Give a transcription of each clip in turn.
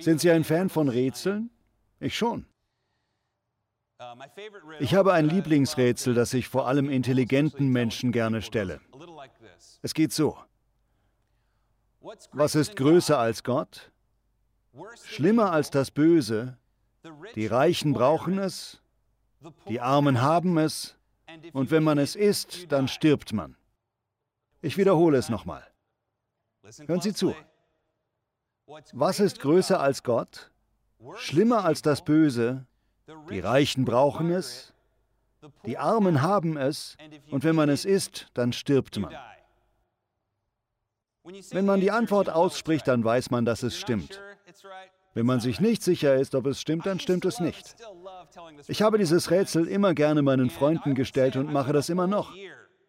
Sind Sie ein Fan von Rätseln? Ich schon. Ich habe ein Lieblingsrätsel, das ich vor allem intelligenten Menschen gerne stelle. Es geht so. Was ist größer als Gott? Schlimmer als das Böse? Die Reichen brauchen es, die Armen haben es, und wenn man es isst, dann stirbt man. Ich wiederhole es nochmal. Hören Sie zu. Was ist größer als Gott? Schlimmer als das Böse? Die Reichen brauchen es, die Armen haben es, und wenn man es isst, dann stirbt man. Wenn man die Antwort ausspricht, dann weiß man, dass es stimmt. Wenn man sich nicht sicher ist, ob es stimmt, dann stimmt es nicht. Ich habe dieses Rätsel immer gerne meinen Freunden gestellt und mache das immer noch.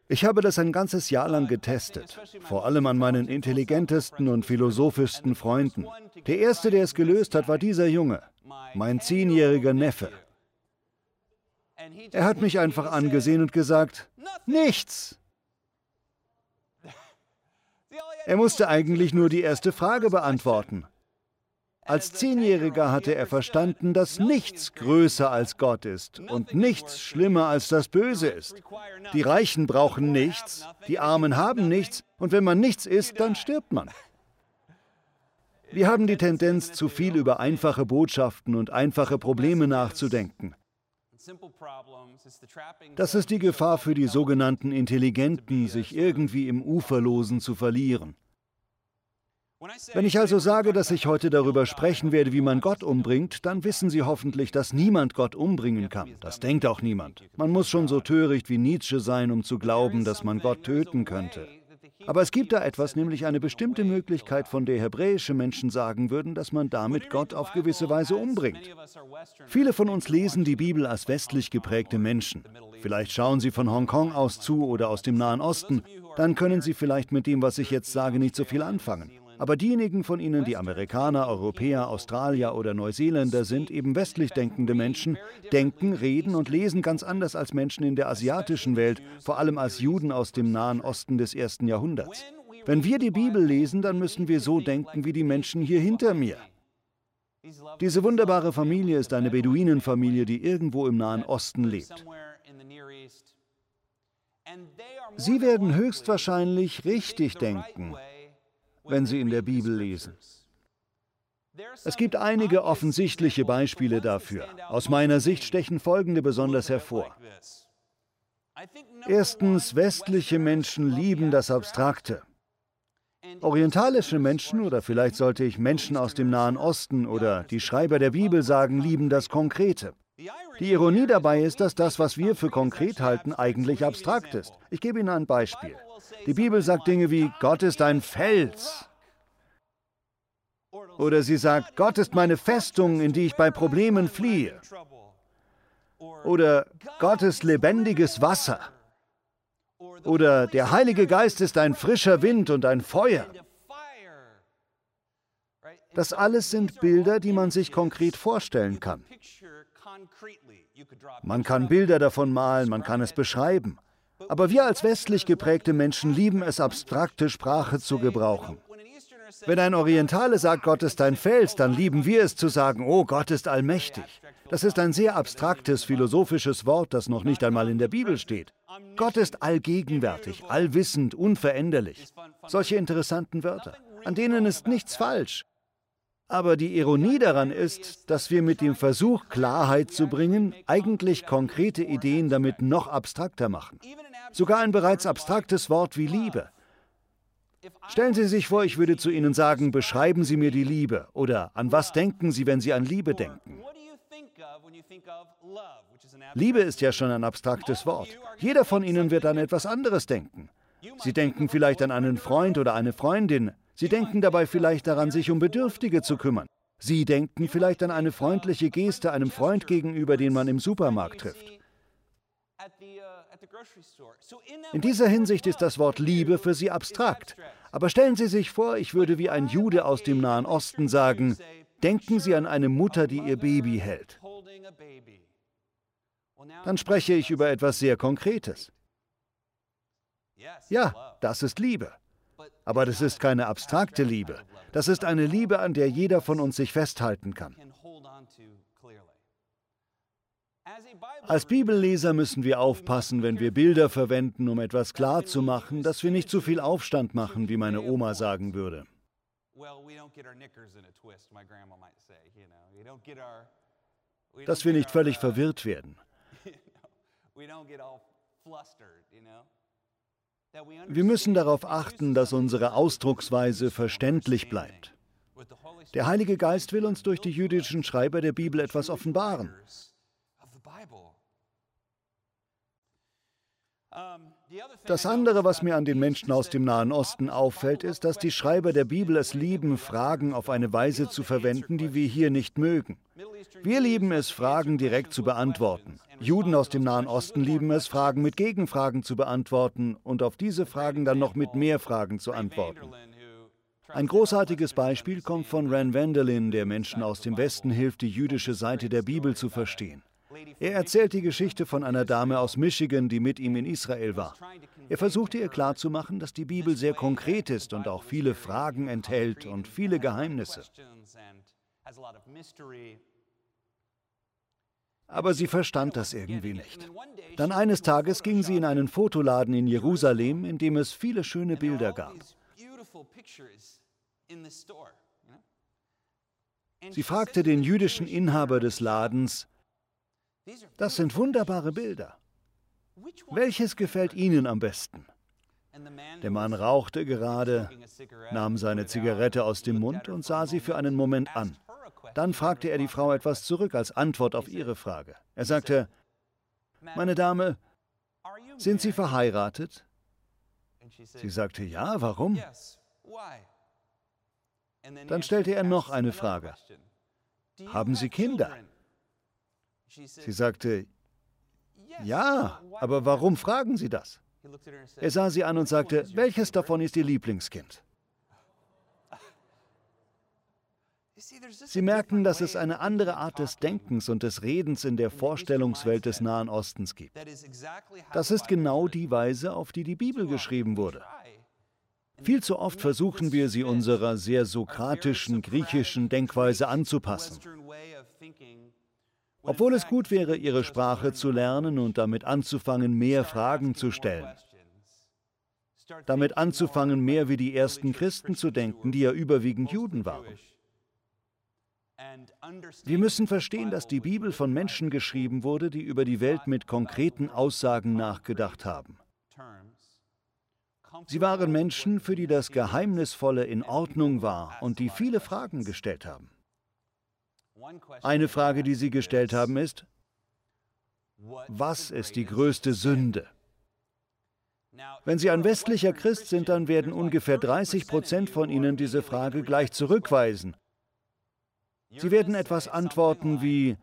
Ich habe das ein ganzes Jahr lang getestet, vor allem an meinen intelligentesten und philosophischsten Freunden. Der erste, der es gelöst hat, war dieser Junge, mein zehnjähriger Neffe. Er hat mich einfach angesehen und gesagt, nichts. Er musste eigentlich nur die erste Frage beantworten. Als Zehnjähriger hatte er verstanden, dass nichts größer als Gott ist und nichts schlimmer als das Böse ist. Die Reichen brauchen nichts, die Armen haben nichts und wenn man nichts isst, dann stirbt man. Wir haben die Tendenz, zu viel über einfache Botschaften und einfache Probleme nachzudenken. Das ist die Gefahr für die sogenannten Intelligenten, sich irgendwie im Uferlosen zu verlieren. Wenn ich also sage, dass ich heute darüber sprechen werde, wie man Gott umbringt, dann wissen Sie hoffentlich, dass niemand Gott umbringen kann. Das denkt auch niemand. Man muss schon so töricht wie Nietzsche sein, um zu glauben, dass man Gott töten könnte. Aber es gibt da etwas, nämlich eine bestimmte Möglichkeit, von der hebräische Menschen sagen würden, dass man damit Gott auf gewisse Weise umbringt. Viele von uns lesen die Bibel als westlich geprägte Menschen. Vielleicht schauen sie von Hongkong aus zu oder aus dem Nahen Osten. Dann können sie vielleicht mit dem, was ich jetzt sage, nicht so viel anfangen. Aber diejenigen von Ihnen, die Amerikaner, Europäer, Australier oder Neuseeländer sind, eben westlich denkende Menschen, denken, reden und lesen ganz anders als Menschen in der asiatischen Welt, vor allem als Juden aus dem Nahen Osten des ersten Jahrhunderts. Wenn wir die Bibel lesen, dann müssen wir so denken wie die Menschen hier hinter mir. Diese wunderbare Familie ist eine Beduinenfamilie, die irgendwo im Nahen Osten lebt. Sie werden höchstwahrscheinlich richtig denken, wenn Sie in der Bibel lesen. Es gibt einige offensichtliche Beispiele dafür. Aus meiner Sicht stechen folgende besonders hervor. Erstens, westliche Menschen lieben das Abstrakte. Orientalische Menschen, oder vielleicht sollte ich Menschen aus dem Nahen Osten oder die Schreiber der Bibel sagen, lieben das Konkrete. Die Ironie dabei ist, dass das, was wir für konkret halten, eigentlich abstrakt ist. Ich gebe Ihnen ein Beispiel. Die Bibel sagt Dinge wie, Gott ist ein Fels. Oder sie sagt, Gott ist meine Festung, in die ich bei Problemen fliehe. Oder Gott ist lebendiges Wasser. Oder der Heilige Geist ist ein frischer Wind und ein Feuer. Das alles sind Bilder, die man sich konkret vorstellen kann. Man kann Bilder davon malen, man kann es beschreiben. Aber wir als westlich geprägte Menschen lieben es, abstrakte Sprache zu gebrauchen. Wenn ein Orientale sagt, Gott ist ein Fels, dann lieben wir es zu sagen, oh, Gott ist allmächtig. Das ist ein sehr abstraktes, philosophisches Wort, das noch nicht einmal in der Bibel steht. Gott ist allgegenwärtig, allwissend, unveränderlich. Solche interessanten Wörter. An denen ist nichts falsch. Aber die Ironie daran ist, dass wir mit dem Versuch, Klarheit zu bringen, eigentlich konkrete Ideen damit noch abstrakter machen. Sogar ein bereits abstraktes Wort wie Liebe. Stellen Sie sich vor, ich würde zu Ihnen sagen, beschreiben Sie mir die Liebe oder an was denken Sie, wenn Sie an Liebe denken? Liebe ist ja schon ein abstraktes Wort. Jeder von Ihnen wird an etwas anderes denken. Sie denken vielleicht an einen Freund oder eine Freundin, Sie denken dabei vielleicht daran, sich um Bedürftige zu kümmern. Sie denken vielleicht an eine freundliche Geste einem Freund gegenüber, den man im Supermarkt trifft. In dieser Hinsicht ist das Wort Liebe für Sie abstrakt. Aber stellen Sie sich vor, ich würde wie ein Jude aus dem Nahen Osten sagen, denken Sie an eine Mutter, die ihr Baby hält. Dann spreche ich über etwas sehr Konkretes. Ja, das ist Liebe. Aber das ist keine abstrakte Liebe. Das ist eine Liebe, an der jeder von uns sich festhalten kann. Als Bibelleser müssen wir aufpassen, wenn wir Bilder verwenden, um etwas klar zu machen, dass wir nicht zu viel Aufstand machen, wie meine Oma sagen würde. Dass wir nicht völlig verwirrt werden. Wir müssen darauf achten, dass unsere Ausdrucksweise verständlich bleibt. Der Heilige Geist will uns durch die jüdischen Schreiber der Bibel etwas offenbaren. Das andere, was mir an den Menschen aus dem Nahen Osten auffällt, ist, dass die Schreiber der Bibel es lieben, Fragen auf eine Weise zu verwenden, die wir hier nicht mögen. Wir lieben es, Fragen direkt zu beantworten. Juden aus dem Nahen Osten lieben es, Fragen mit Gegenfragen zu beantworten und auf diese Fragen dann noch mit mehr Fragen zu antworten. Ein großartiges Beispiel kommt von Ran Vanderlin, der Menschen aus dem Westen hilft, die jüdische Seite der Bibel zu verstehen. Er erzählt die Geschichte von einer Dame aus Michigan, die mit ihm in Israel war. Er versuchte ihr klarzumachen, dass die Bibel sehr konkret ist und auch viele Fragen enthält und viele Geheimnisse. Aber sie verstand das irgendwie nicht. Dann eines Tages ging sie in einen Fotoladen in Jerusalem, in dem es viele schöne Bilder gab. Sie fragte den jüdischen Inhaber des Ladens, das sind wunderbare Bilder. Welches gefällt Ihnen am besten? Der Mann rauchte gerade, nahm seine Zigarette aus dem Mund und sah sie für einen Moment an. Dann fragte er die Frau etwas zurück als Antwort auf ihre Frage. Er sagte, meine Dame, sind Sie verheiratet? Sie sagte, ja, warum? Dann stellte er noch eine Frage. Haben Sie Kinder? Sie sagte, ja, aber warum fragen Sie das? Er sah sie an und sagte, welches davon ist Ihr Lieblingskind? Sie merken, dass es eine andere Art des Denkens und des Redens in der Vorstellungswelt des Nahen Ostens gibt. Das ist genau die Weise, auf die die Bibel geschrieben wurde. Viel zu oft versuchen wir sie unserer sehr sokratischen, griechischen Denkweise anzupassen. Obwohl es gut wäre, ihre Sprache zu lernen und damit anzufangen, mehr Fragen zu stellen. Damit anzufangen, mehr wie die ersten Christen zu denken, die ja überwiegend Juden waren. Wir müssen verstehen, dass die Bibel von Menschen geschrieben wurde, die über die Welt mit konkreten Aussagen nachgedacht haben. Sie waren Menschen, für die das Geheimnisvolle in Ordnung war und die viele Fragen gestellt haben. Eine Frage, die Sie gestellt haben, ist, was ist die größte Sünde? Wenn Sie ein westlicher Christ sind, dann werden ungefähr 30 Prozent von Ihnen diese Frage gleich zurückweisen. Sie werden etwas antworten wie,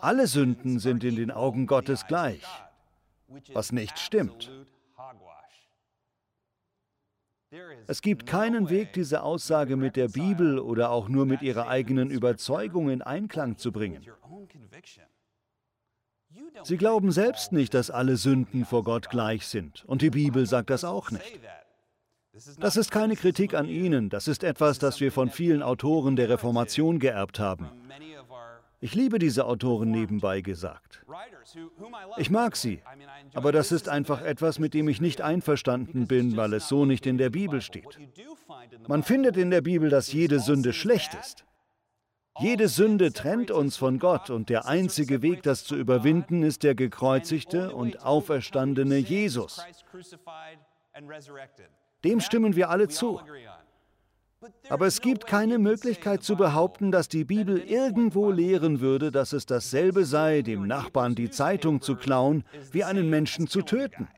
alle Sünden sind in den Augen Gottes gleich, was nicht stimmt. Es gibt keinen Weg, diese Aussage mit der Bibel oder auch nur mit ihrer eigenen Überzeugung in Einklang zu bringen. Sie glauben selbst nicht, dass alle Sünden vor Gott gleich sind. Und die Bibel sagt das auch nicht. Das ist keine Kritik an Ihnen, das ist etwas, das wir von vielen Autoren der Reformation geerbt haben. Ich liebe diese Autoren nebenbei gesagt. Ich mag sie, aber das ist einfach etwas, mit dem ich nicht einverstanden bin, weil es so nicht in der Bibel steht. Man findet in der Bibel, dass jede Sünde schlecht ist. Jede Sünde trennt uns von Gott und der einzige Weg, das zu überwinden, ist der gekreuzigte und auferstandene Jesus. Dem stimmen wir alle zu. Aber es gibt keine Möglichkeit zu behaupten, dass die Bibel irgendwo lehren würde, dass es dasselbe sei, dem Nachbarn die Zeitung zu klauen, wie einen Menschen zu töten.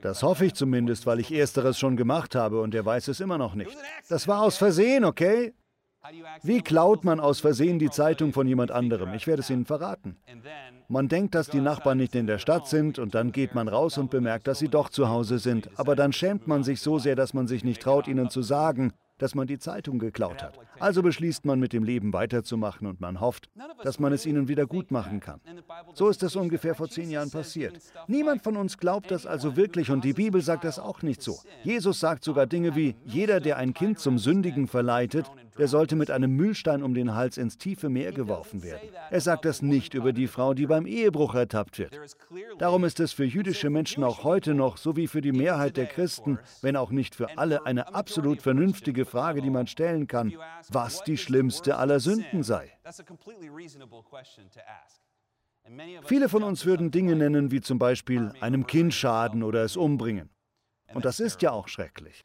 Das hoffe ich zumindest, weil ich ersteres schon gemacht habe und er weiß es immer noch nicht. Das war aus Versehen, okay? Wie klaut man aus Versehen die Zeitung von jemand anderem? Ich werde es Ihnen verraten. Man denkt, dass die Nachbarn nicht in der Stadt sind und dann geht man raus und bemerkt, dass sie doch zu Hause sind. Aber dann schämt man sich so sehr, dass man sich nicht traut, ihnen zu sagen, dass man die Zeitung geklaut hat. Also beschließt man, mit dem Leben weiterzumachen und man hofft, dass man es ihnen wieder gut machen kann. So ist es ungefähr vor zehn Jahren passiert. Niemand von uns glaubt das also wirklich und die Bibel sagt das auch nicht so. Jesus sagt sogar Dinge wie, jeder, der ein Kind zum Sündigen verleitet, der sollte mit einem Mühlstein um den Hals ins tiefe Meer geworfen werden. Er sagt das nicht über die Frau, die beim Ehebruch ertappt wird. Darum ist es für jüdische Menschen auch heute noch, so wie für die Mehrheit der Christen, wenn auch nicht für alle, eine absolut vernünftige Frage, die man stellen kann, was die schlimmste aller Sünden sei. Viele von uns würden Dinge nennen wie zum Beispiel einem Kind schaden oder es umbringen. Und das ist ja auch schrecklich.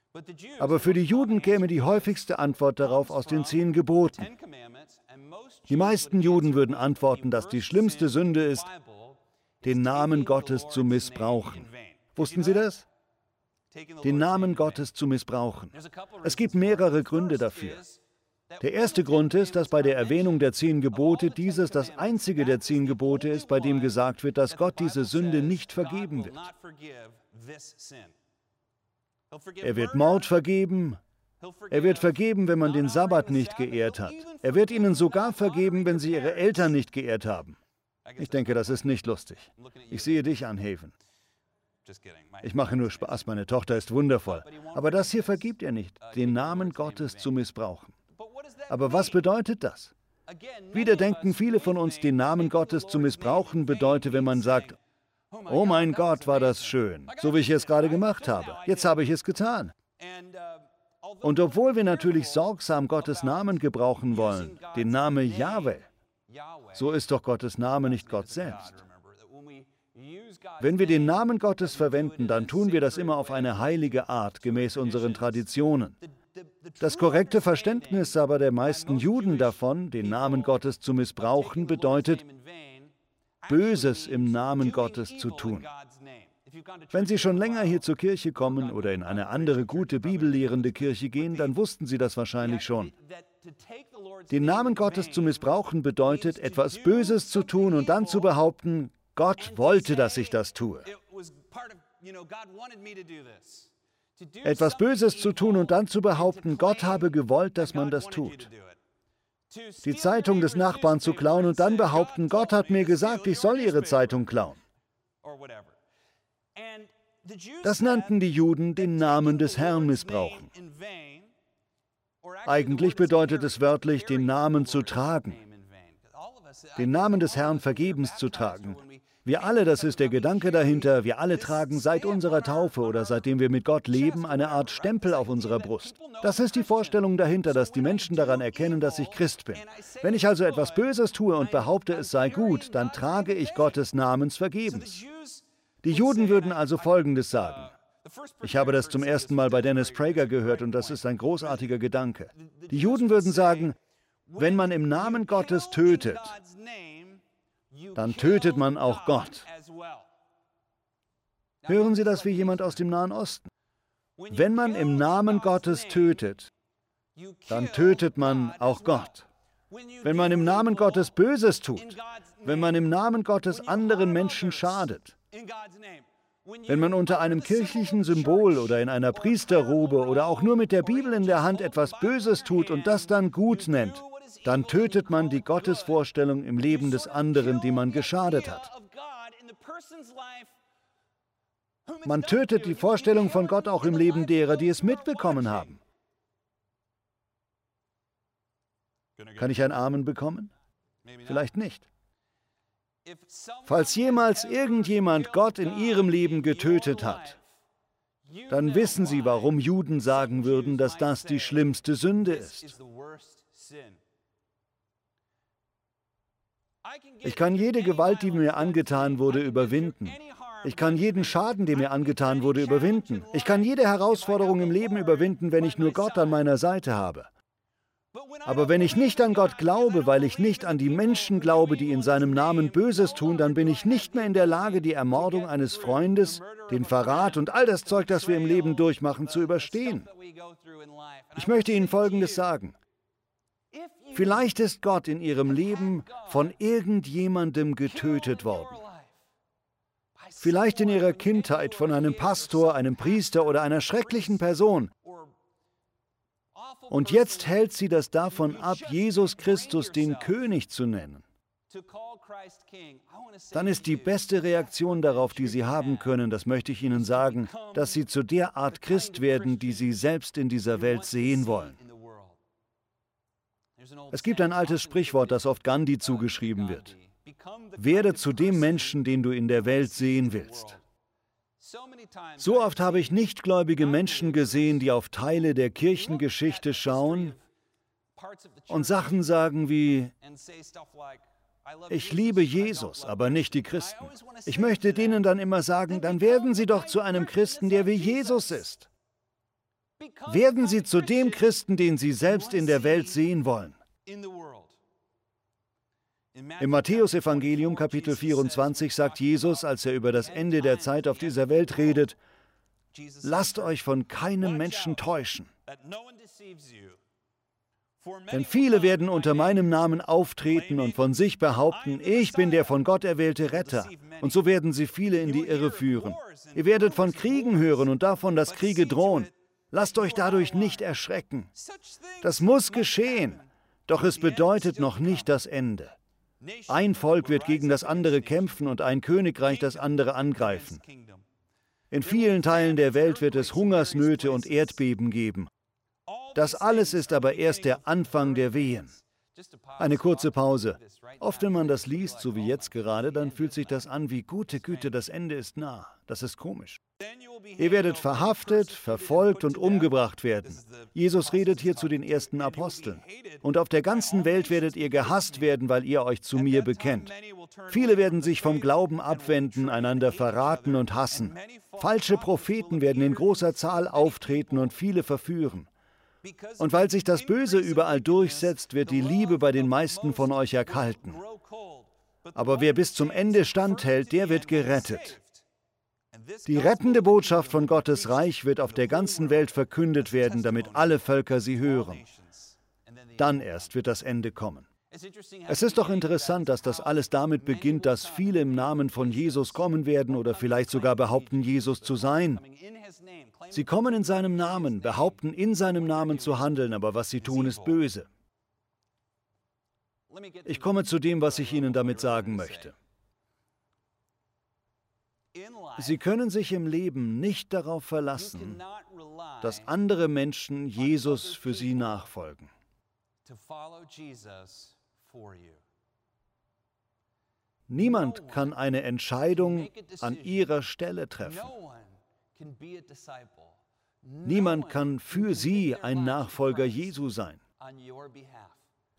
Aber für die Juden käme die häufigste Antwort darauf aus den zehn Geboten. Die meisten Juden würden antworten, dass die schlimmste Sünde ist, den Namen Gottes zu missbrauchen. Wussten Sie das? Den Namen Gottes zu missbrauchen. Es gibt mehrere Gründe dafür. Der erste Grund ist, dass bei der Erwähnung der zehn Gebote dieses das einzige der zehn Gebote ist, bei dem gesagt wird, dass Gott diese Sünde nicht vergeben wird. Er wird Mord vergeben. Er wird vergeben, wenn man den Sabbat nicht geehrt hat. Er wird ihnen sogar vergeben, wenn sie ihre Eltern nicht geehrt haben. Ich denke, das ist nicht lustig. Ich sehe dich an, Haven. Ich mache nur Spaß, meine Tochter ist wundervoll. Aber das hier vergibt er nicht, den Namen Gottes zu missbrauchen. Aber was bedeutet das? Wieder denken viele von uns, den Namen Gottes zu missbrauchen bedeutet, wenn man sagt, oh mein Gott, war das schön, so wie ich es gerade gemacht habe. Jetzt habe ich es getan. Und obwohl wir natürlich sorgsam Gottes Namen gebrauchen wollen, den Namen Yahweh, so ist doch Gottes Name nicht Gott selbst. Wenn wir den Namen Gottes verwenden, dann tun wir das immer auf eine heilige Art, gemäß unseren Traditionen. Das korrekte Verständnis aber der meisten Juden davon, den Namen Gottes zu missbrauchen, bedeutet, Böses im Namen Gottes zu tun. Wenn Sie schon länger hier zur Kirche kommen oder in eine andere gute bibellehrende Kirche gehen, dann wussten Sie das wahrscheinlich schon. Den Namen Gottes zu missbrauchen bedeutet, etwas Böses zu tun und dann zu behaupten, Gott wollte, dass ich das tue. Etwas Böses zu tun und dann zu behaupten, Gott habe gewollt, dass man das tut. Die Zeitung des Nachbarn zu klauen und dann behaupten, Gott hat mir gesagt, ich soll ihre Zeitung klauen. Das nannten die Juden den Namen des Herrn missbrauchen. Eigentlich bedeutet es wörtlich, den Namen zu tragen, den Namen des Herrn vergebens zu tragen. Wir alle, das ist der Gedanke dahinter, wir alle tragen seit unserer Taufe oder seitdem wir mit Gott leben eine Art Stempel auf unserer Brust. Das ist die Vorstellung dahinter, dass die Menschen daran erkennen, dass ich Christ bin. Wenn ich also etwas Böses tue und behaupte, es sei gut, dann trage ich Gottes Namens vergebens. Die Juden würden also Folgendes sagen. Ich habe das zum ersten Mal bei Dennis Prager gehört und das ist ein großartiger Gedanke. Die Juden würden sagen, wenn man im Namen Gottes tötet, dann tötet man auch Gott. Hören Sie das wie jemand aus dem Nahen Osten. Wenn man im Namen Gottes tötet, dann tötet man auch Gott. Wenn man im Namen Gottes Böses tut, wenn man im Namen Gottes anderen Menschen schadet, wenn man unter einem kirchlichen Symbol oder in einer Priesterrobe oder auch nur mit der Bibel in der Hand etwas Böses tut und das dann gut nennt, dann tötet man die Gottesvorstellung im Leben des anderen, die man geschadet hat. Man tötet die Vorstellung von Gott auch im Leben derer, die es mitbekommen haben. Kann ich ein Amen bekommen? Vielleicht nicht. Falls jemals irgendjemand Gott in ihrem Leben getötet hat, dann wissen Sie, warum Juden sagen würden, dass das die schlimmste Sünde ist. Ich kann jede Gewalt, die mir angetan wurde, überwinden. Ich kann jeden Schaden, der mir angetan wurde, überwinden. Ich kann jede Herausforderung im Leben überwinden, wenn ich nur Gott an meiner Seite habe. Aber wenn ich nicht an Gott glaube, weil ich nicht an die Menschen glaube, die in seinem Namen Böses tun, dann bin ich nicht mehr in der Lage, die Ermordung eines Freundes, den Verrat und all das Zeug, das wir im Leben durchmachen, zu überstehen. Ich möchte Ihnen Folgendes sagen. Vielleicht ist Gott in ihrem Leben von irgendjemandem getötet worden. Vielleicht in ihrer Kindheit von einem Pastor, einem Priester oder einer schrecklichen Person. Und jetzt hält sie das davon ab, Jesus Christus den König zu nennen. Dann ist die beste Reaktion darauf, die Sie haben können, das möchte ich Ihnen sagen, dass Sie zu der Art Christ werden, die Sie selbst in dieser Welt sehen wollen. Es gibt ein altes Sprichwort, das oft Gandhi zugeschrieben wird. Werde zu dem Menschen, den du in der Welt sehen willst. So oft habe ich nichtgläubige Menschen gesehen, die auf Teile der Kirchengeschichte schauen und Sachen sagen wie, ich liebe Jesus, aber nicht die Christen. Ich möchte denen dann immer sagen, dann werden Sie doch zu einem Christen, der wie Jesus ist. Werden Sie zu dem Christen, den Sie selbst in der Welt sehen wollen. Im Matthäusevangelium Kapitel 24 sagt Jesus, als er über das Ende der Zeit auf dieser Welt redet, lasst euch von keinem Menschen täuschen. Denn viele werden unter meinem Namen auftreten und von sich behaupten, ich bin der von Gott erwählte Retter. Und so werden sie viele in die Irre führen. Ihr werdet von Kriegen hören und davon, dass Kriege drohen. Lasst euch dadurch nicht erschrecken. Das muss geschehen, doch es bedeutet noch nicht das Ende. Ein Volk wird gegen das andere kämpfen und ein Königreich das andere angreifen. In vielen Teilen der Welt wird es Hungersnöte und Erdbeben geben. Das alles ist aber erst der Anfang der Wehen. Eine kurze Pause. Oft, wenn man das liest, so wie jetzt gerade, dann fühlt sich das an wie gute Güte, das Ende ist nah. Das ist komisch. Ihr werdet verhaftet, verfolgt und umgebracht werden. Jesus redet hier zu den ersten Aposteln. Und auf der ganzen Welt werdet ihr gehasst werden, weil ihr euch zu mir bekennt. Viele werden sich vom Glauben abwenden, einander verraten und hassen. Falsche Propheten werden in großer Zahl auftreten und viele verführen. Und weil sich das Böse überall durchsetzt, wird die Liebe bei den meisten von euch erkalten. Aber wer bis zum Ende standhält, der wird gerettet. Die rettende Botschaft von Gottes Reich wird auf der ganzen Welt verkündet werden, damit alle Völker sie hören. Dann erst wird das Ende kommen. Es ist doch interessant, dass das alles damit beginnt, dass viele im Namen von Jesus kommen werden oder vielleicht sogar behaupten, Jesus zu sein. Sie kommen in seinem Namen, behaupten in seinem Namen zu handeln, aber was sie tun, ist böse. Ich komme zu dem, was ich Ihnen damit sagen möchte. Sie können sich im Leben nicht darauf verlassen, dass andere Menschen Jesus für Sie nachfolgen. Niemand kann eine Entscheidung an Ihrer Stelle treffen. Niemand kann für sie ein Nachfolger Jesu sein.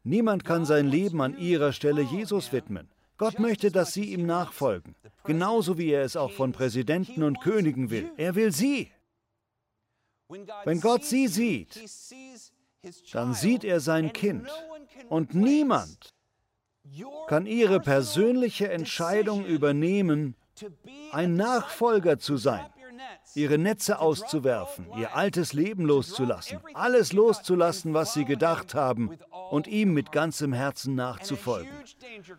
Niemand kann sein Leben an ihrer Stelle Jesus widmen. Gott möchte, dass sie ihm nachfolgen, genauso wie er es auch von Präsidenten und Königen will. Er will sie. Wenn Gott sie sieht, dann sieht er sein Kind. Und niemand kann ihre persönliche Entscheidung übernehmen, ein Nachfolger zu sein ihre Netze auszuwerfen, ihr altes Leben loszulassen, alles loszulassen, was sie gedacht haben, und ihm mit ganzem Herzen nachzufolgen.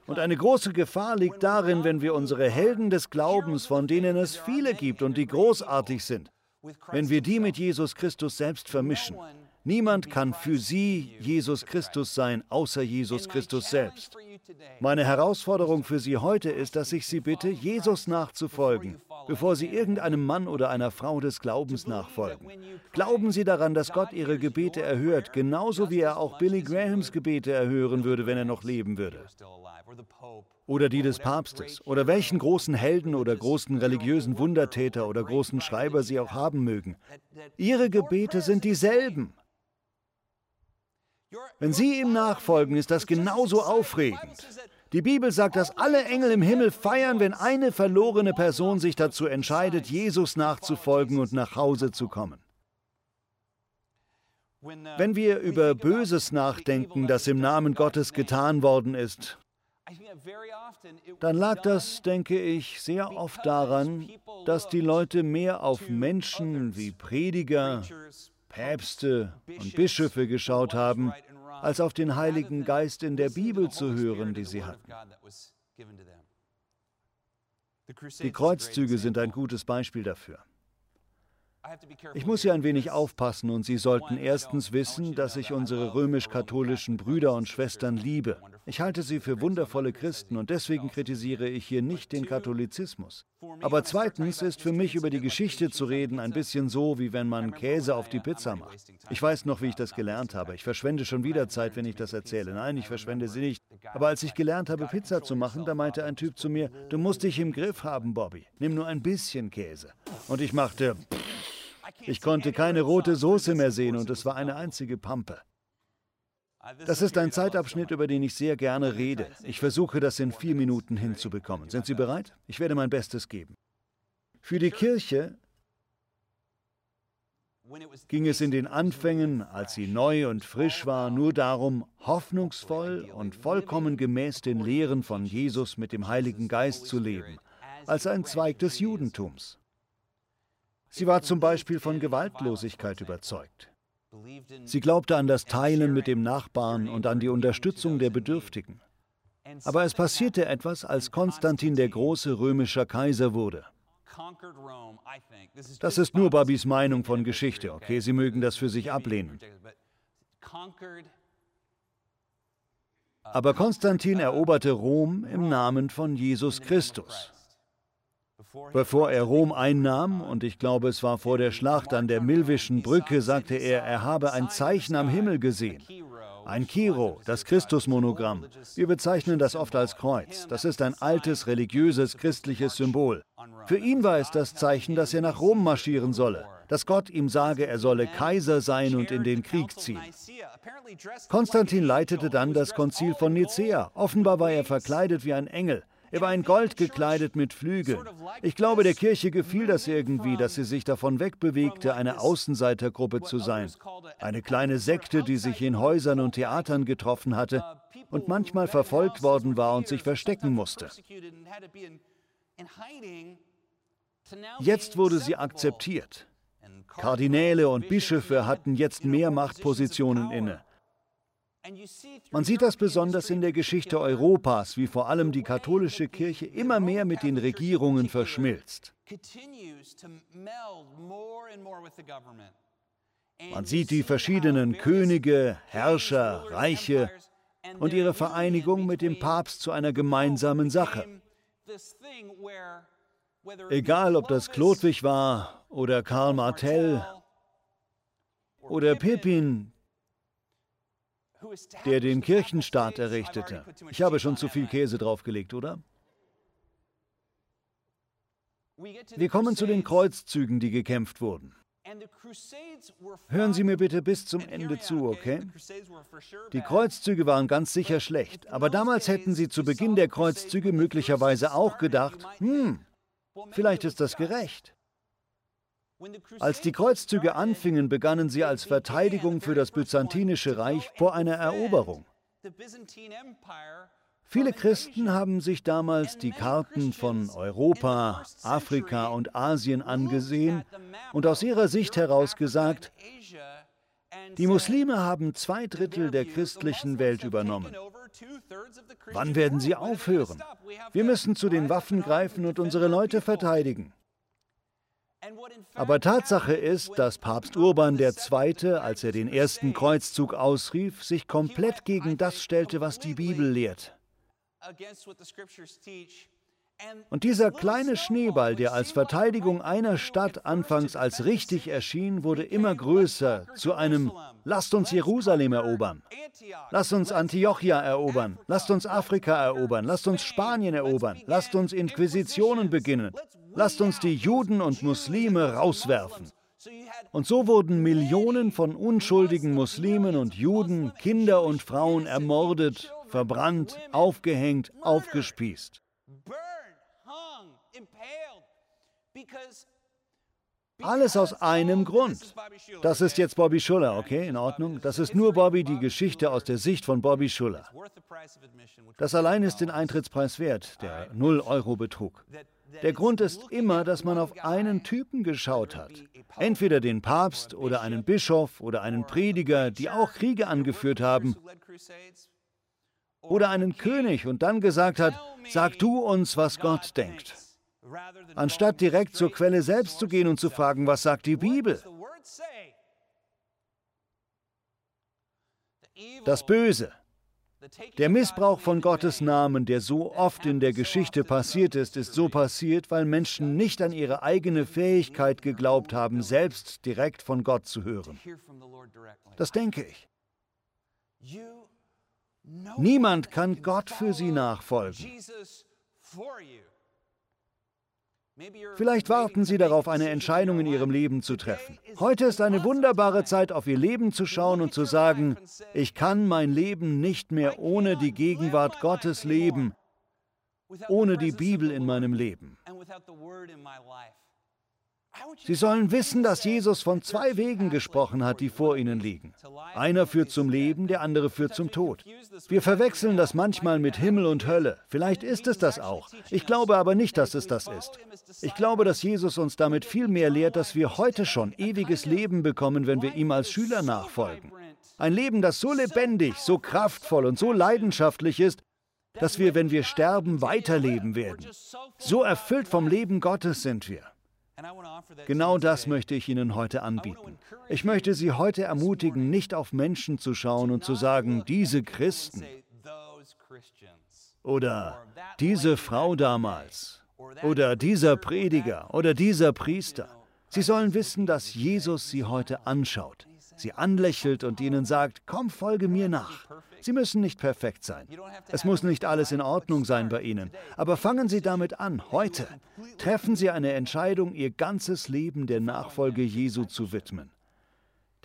Und eine große Gefahr liegt darin, wenn wir unsere Helden des Glaubens, von denen es viele gibt und die großartig sind, wenn wir die mit Jesus Christus selbst vermischen. Niemand kann für sie Jesus Christus sein, außer Jesus Christus selbst. Meine Herausforderung für Sie heute ist, dass ich Sie bitte, Jesus nachzufolgen, bevor Sie irgendeinem Mann oder einer Frau des Glaubens nachfolgen. Glauben Sie daran, dass Gott Ihre Gebete erhört, genauso wie er auch Billy Grahams Gebete erhören würde, wenn er noch leben würde. Oder die des Papstes, oder welchen großen Helden oder großen religiösen Wundertäter oder großen Schreiber Sie auch haben mögen. Ihre Gebete sind dieselben. Wenn Sie ihm nachfolgen, ist das genauso aufregend. Die Bibel sagt, dass alle Engel im Himmel feiern, wenn eine verlorene Person sich dazu entscheidet, Jesus nachzufolgen und nach Hause zu kommen. Wenn wir über Böses nachdenken, das im Namen Gottes getan worden ist, dann lag das, denke ich, sehr oft daran, dass die Leute mehr auf Menschen wie Prediger, Päpste und Bischöfe geschaut haben, als auf den Heiligen Geist in der Bibel zu hören, die sie hatten. Die Kreuzzüge sind ein gutes Beispiel dafür. Ich muss hier ein wenig aufpassen und Sie sollten erstens wissen, dass ich unsere römisch-katholischen Brüder und Schwestern liebe. Ich halte sie für wundervolle Christen und deswegen kritisiere ich hier nicht den Katholizismus. Aber zweitens ist für mich über die Geschichte zu reden ein bisschen so, wie wenn man Käse auf die Pizza macht. Ich weiß noch, wie ich das gelernt habe. Ich verschwende schon wieder Zeit, wenn ich das erzähle. Nein, ich verschwende sie nicht. Aber als ich gelernt habe, Pizza zu machen, da meinte ein Typ zu mir, du musst dich im Griff haben, Bobby. Nimm nur ein bisschen Käse. Und ich machte... Pff, ich konnte keine rote Soße mehr sehen und es war eine einzige Pampe. Das ist ein Zeitabschnitt, über den ich sehr gerne rede. Ich versuche, das in vier Minuten hinzubekommen. Sind Sie bereit? Ich werde mein Bestes geben. Für die Kirche ging es in den Anfängen, als sie neu und frisch war, nur darum, hoffnungsvoll und vollkommen gemäß den Lehren von Jesus mit dem Heiligen Geist zu leben, als ein Zweig des Judentums. Sie war zum Beispiel von Gewaltlosigkeit überzeugt. Sie glaubte an das Teilen mit dem Nachbarn und an die Unterstützung der Bedürftigen. Aber es passierte etwas, als Konstantin der große römischer Kaiser wurde. Das ist nur Babys Meinung von Geschichte, okay? Sie mögen das für sich ablehnen. Aber Konstantin eroberte Rom im Namen von Jesus Christus. Bevor er Rom einnahm, und ich glaube, es war vor der Schlacht an der Milvischen Brücke, sagte er, er habe ein Zeichen am Himmel gesehen. Ein Kiro, das Christusmonogramm. Wir bezeichnen das oft als Kreuz. Das ist ein altes, religiöses, christliches Symbol. Für ihn war es das Zeichen, dass er nach Rom marschieren solle, dass Gott ihm sage, er solle Kaiser sein und in den Krieg ziehen. Konstantin leitete dann das Konzil von Nicäa. Offenbar war er verkleidet wie ein Engel. Er war in Gold gekleidet mit Flügeln. Ich glaube, der Kirche gefiel das irgendwie, dass sie sich davon wegbewegte, eine Außenseitergruppe zu sein. Eine kleine Sekte, die sich in Häusern und Theatern getroffen hatte und manchmal verfolgt worden war und sich verstecken musste. Jetzt wurde sie akzeptiert. Kardinäle und Bischöfe hatten jetzt mehr Machtpositionen inne. Man sieht das besonders in der Geschichte Europas, wie vor allem die katholische Kirche immer mehr mit den Regierungen verschmilzt. Man sieht die verschiedenen Könige, Herrscher, Reiche und ihre Vereinigung mit dem Papst zu einer gemeinsamen Sache. Egal, ob das Chlodwig war oder Karl Martell oder Pippin, der den Kirchenstaat errichtete. Ich habe schon zu viel Käse draufgelegt, oder? Wir kommen zu den Kreuzzügen, die gekämpft wurden. Hören Sie mir bitte bis zum Ende zu, okay? Die Kreuzzüge waren ganz sicher schlecht, aber damals hätten Sie zu Beginn der Kreuzzüge möglicherweise auch gedacht, hm, vielleicht ist das gerecht. Als die Kreuzzüge anfingen, begannen sie als Verteidigung für das byzantinische Reich vor einer Eroberung. Viele Christen haben sich damals die Karten von Europa, Afrika und Asien angesehen und aus ihrer Sicht heraus gesagt, die Muslime haben zwei Drittel der christlichen Welt übernommen. Wann werden sie aufhören? Wir müssen zu den Waffen greifen und unsere Leute verteidigen. Aber Tatsache ist, dass Papst Urban II., als er den ersten Kreuzzug ausrief, sich komplett gegen das stellte, was die Bibel lehrt. Und dieser kleine Schneeball, der als Verteidigung einer Stadt anfangs als richtig erschien, wurde immer größer zu einem Lasst uns Jerusalem erobern, lasst uns Antiochia erobern, lasst uns Afrika erobern, lasst uns Spanien erobern, lasst uns Inquisitionen beginnen, lasst uns die Juden und Muslime rauswerfen. Und so wurden Millionen von unschuldigen Muslimen und Juden, Kinder und Frauen ermordet, verbrannt, aufgehängt, aufgespießt. Alles aus einem Grund. Das ist jetzt Bobby Schuller, okay, in Ordnung? Das ist nur Bobby, die Geschichte aus der Sicht von Bobby Schuller. Das allein ist den Eintrittspreis wert, der 0 Euro betrug. Der Grund ist immer, dass man auf einen Typen geschaut hat. Entweder den Papst oder einen Bischof oder einen Prediger, die auch Kriege angeführt haben. Oder einen König und dann gesagt hat, sag du uns, was Gott denkt. Anstatt direkt zur Quelle selbst zu gehen und zu fragen, was sagt die Bibel? Das Böse, der Missbrauch von Gottes Namen, der so oft in der Geschichte passiert ist, ist so passiert, weil Menschen nicht an ihre eigene Fähigkeit geglaubt haben, selbst direkt von Gott zu hören. Das denke ich. Niemand kann Gott für sie nachfolgen. Vielleicht warten Sie darauf, eine Entscheidung in Ihrem Leben zu treffen. Heute ist eine wunderbare Zeit, auf Ihr Leben zu schauen und zu sagen, ich kann mein Leben nicht mehr ohne die Gegenwart Gottes leben, ohne die Bibel in meinem Leben. Sie sollen wissen, dass Jesus von zwei Wegen gesprochen hat, die vor ihnen liegen. Einer führt zum Leben, der andere führt zum Tod. Wir verwechseln das manchmal mit Himmel und Hölle. Vielleicht ist es das auch. Ich glaube aber nicht, dass es das ist. Ich glaube, dass Jesus uns damit viel mehr lehrt, dass wir heute schon ewiges Leben bekommen, wenn wir ihm als Schüler nachfolgen. Ein Leben, das so lebendig, so kraftvoll und so leidenschaftlich ist, dass wir, wenn wir sterben, weiterleben werden. So erfüllt vom Leben Gottes sind wir. Genau das möchte ich Ihnen heute anbieten. Ich möchte Sie heute ermutigen, nicht auf Menschen zu schauen und zu sagen, diese Christen oder diese Frau damals oder dieser Prediger oder dieser Priester. Sie sollen wissen, dass Jesus sie heute anschaut, sie anlächelt und ihnen sagt, komm, folge mir nach. Sie müssen nicht perfekt sein. Es muss nicht alles in Ordnung sein bei Ihnen. Aber fangen Sie damit an, heute. Treffen Sie eine Entscheidung, Ihr ganzes Leben der Nachfolge Jesu zu widmen.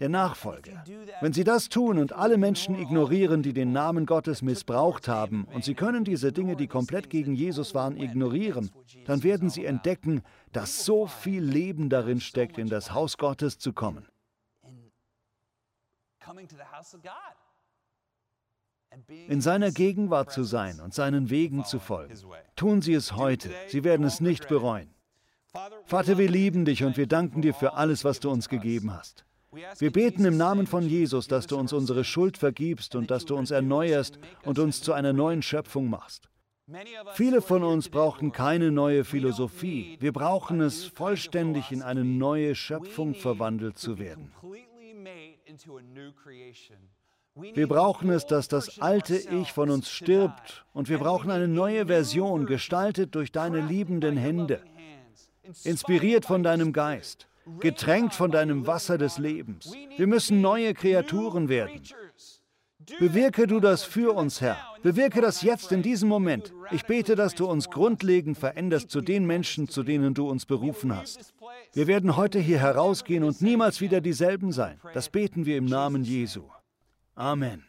Der Nachfolge. Wenn Sie das tun und alle Menschen ignorieren, die den Namen Gottes missbraucht haben, und Sie können diese Dinge, die komplett gegen Jesus waren, ignorieren, dann werden Sie entdecken, dass so viel Leben darin steckt, in das Haus Gottes zu kommen in seiner Gegenwart zu sein und seinen Wegen zu folgen. Tun Sie es heute, Sie werden es nicht bereuen. Vater, wir lieben dich und wir danken dir für alles, was du uns gegeben hast. Wir beten im Namen von Jesus, dass du uns unsere Schuld vergibst und dass du uns erneuerst und uns zu einer neuen Schöpfung machst. Viele von uns brauchen keine neue Philosophie. Wir brauchen es, vollständig in eine neue Schöpfung verwandelt zu werden. Wir brauchen es, dass das alte Ich von uns stirbt und wir brauchen eine neue Version, gestaltet durch deine liebenden Hände, inspiriert von deinem Geist, getränkt von deinem Wasser des Lebens. Wir müssen neue Kreaturen werden. Bewirke du das für uns, Herr. Bewirke das jetzt in diesem Moment. Ich bete, dass du uns grundlegend veränderst zu den Menschen, zu denen du uns berufen hast. Wir werden heute hier herausgehen und niemals wieder dieselben sein. Das beten wir im Namen Jesu. Amen.